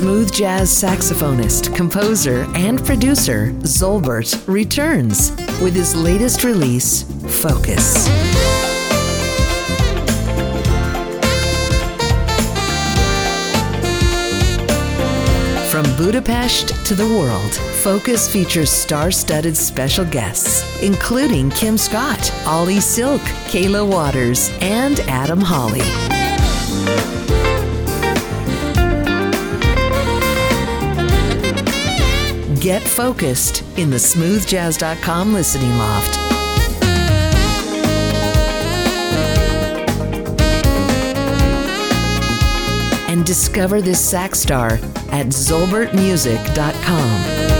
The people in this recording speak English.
smooth jazz saxophonist, composer, and producer Zolbert returns with his latest release, Focus. From Budapest to the world, Focus features star studded special guests, including Kim Scott, Oli Silk, Kayla Waters, and Adam Hawley. Get focused in the smoothjazz.com listening loft. And discover this sax star at zolbertmusic.com.